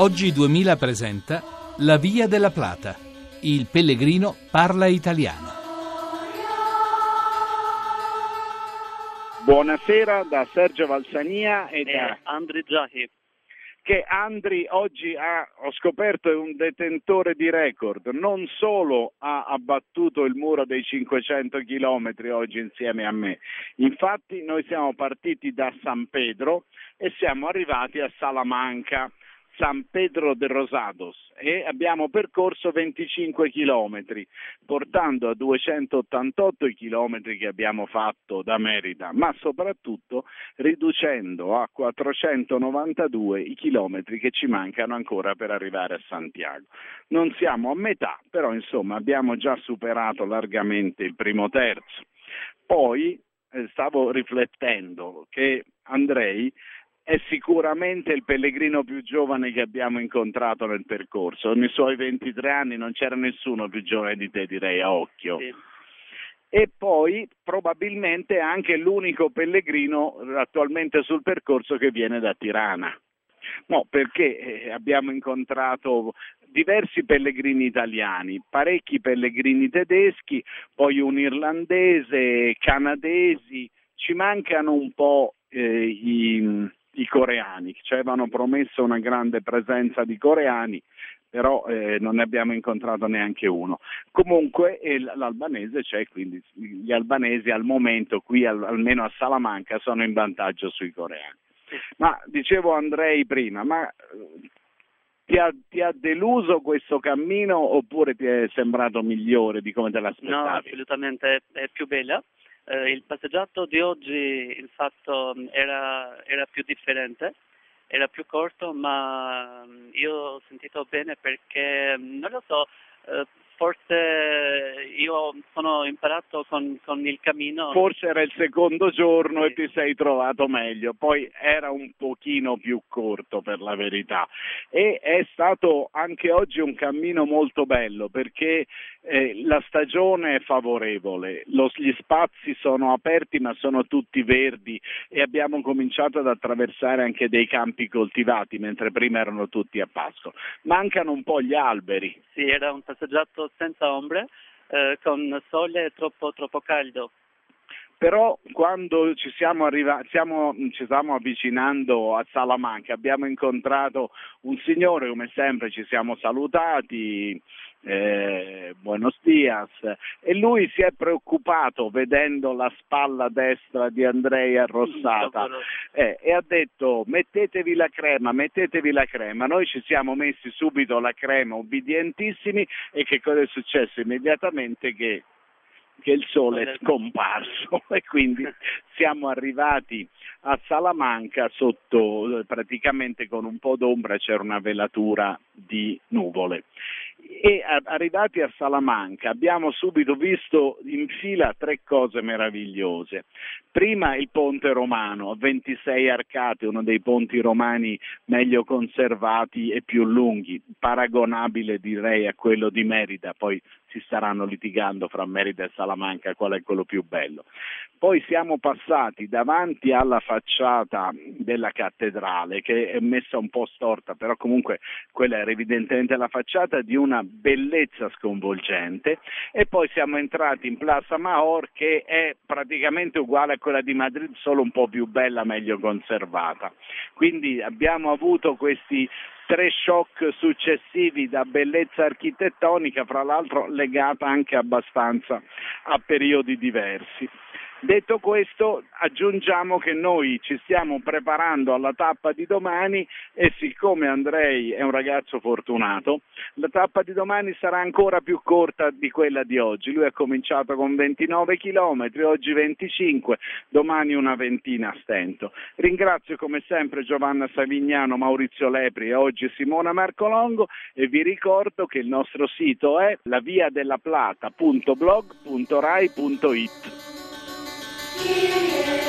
Oggi 2000 presenta La Via della Plata. Il pellegrino parla italiano. Buonasera da Sergio Valsania e da Andri Zahi. che Andri oggi ha, ho scoperto, è un detentore di record. Non solo ha abbattuto il muro dei 500 km oggi insieme a me, infatti noi siamo partiti da San Pedro e siamo arrivati a Salamanca. San Pedro de Rosados e abbiamo percorso 25 chilometri, portando a 288 i chilometri che abbiamo fatto da Merida, ma soprattutto riducendo a 492 i chilometri che ci mancano ancora per arrivare a Santiago. Non siamo a metà, però insomma abbiamo già superato largamente il primo terzo. Poi eh, stavo riflettendo che Andrei è sicuramente il pellegrino più giovane che abbiamo incontrato nel percorso. Nei suoi 23 anni non c'era nessuno più giovane di te, direi a occhio. Sì. E poi probabilmente anche l'unico pellegrino attualmente sul percorso che viene da Tirana. No, perché eh, abbiamo incontrato diversi pellegrini italiani, parecchi pellegrini tedeschi, poi un irlandese, canadesi, ci mancano un po' eh, i, i coreani, ci avevano promesso una grande presenza di coreani, però eh, non ne abbiamo incontrato neanche uno. Comunque eh, l'albanese c'è, quindi gli albanesi al momento qui al, almeno a Salamanca sono in vantaggio sui coreani. Ma dicevo Andrei prima, ma eh, ti ha, ti ha deluso questo cammino oppure ti è sembrato migliore di come te No, l'aspettavi? assolutamente è più bella. Eh, il passeggiato di oggi il fatto era, era più differente, era più corto, ma mm, io ho sentito bene perché, mm, non lo so, eh, forse io sono imparato con, con il cammino. Forse era il secondo giorno e Sì. ti sei trovato meglio, poi era un pochino più corto per la verità e è stato anche oggi un cammino molto bello perché eh, la stagione è favorevole, lo- gli spazi sono aperti ma sono tutti verdi e abbiamo cominciato ad attraversare anche dei campi coltivati mentre prima erano tutti a pasco. Mancano un po' gli alberi, Sì, era un passeggiato senza ombre, eh, con sole troppo, troppo caldo. però quando ci siamo arrivati, siamo, ci stiamo avvicinando a Salamanca, abbiamo incontrato un signore, come sempre ci siamo salutati, eh, buenos dias, e lui si è preoccupato vedendo la spalla destra di Andrei arrossata Povero. eh, e ha detto mettetevi la crema, mettetevi la crema. Noi ci siamo messi subito la crema, ubbidientissimi, e che cosa è successo immediatamente? Che che il sole è scomparso e quindi siamo arrivati a Salamanca sotto praticamente con un po' d'ombra c'era una velatura di nuvole e arrivati a Salamanca abbiamo subito visto in fila tre cose meravigliose. Prima il ponte romano, a 26 arcate, uno dei ponti romani meglio conservati e più lunghi, paragonabile direi a quello di Merida, poi si staranno litigando fra Merida e Salamanca qual è quello più bello. Poi siamo passati davanti alla facciata della cattedrale che è messa un po' storta, però comunque quella era evidentemente la facciata di una bellezza sconvolgente e poi siamo entrati in Plaza Mahor che è praticamente uguale a quella di Madrid, solo un po' più bella, meglio conservata. Quindi abbiamo avuto questi tre shock successivi da bellezza architettonica, fra l'altro legata anche abbastanza a periodi diversi. Detto questo, aggiungiamo che noi ci stiamo preparando alla tappa di domani e siccome Andrei è un ragazzo fortunato, la tappa di domani sarà ancora più corta di quella di oggi. Lui ha cominciato con 29 km, oggi 25, domani una ventina a stento. Ringrazio come sempre Giovanna Savignano, Maurizio Lepri e oggi Simona Marcolongo e vi ricordo che il nostro sito è Quem é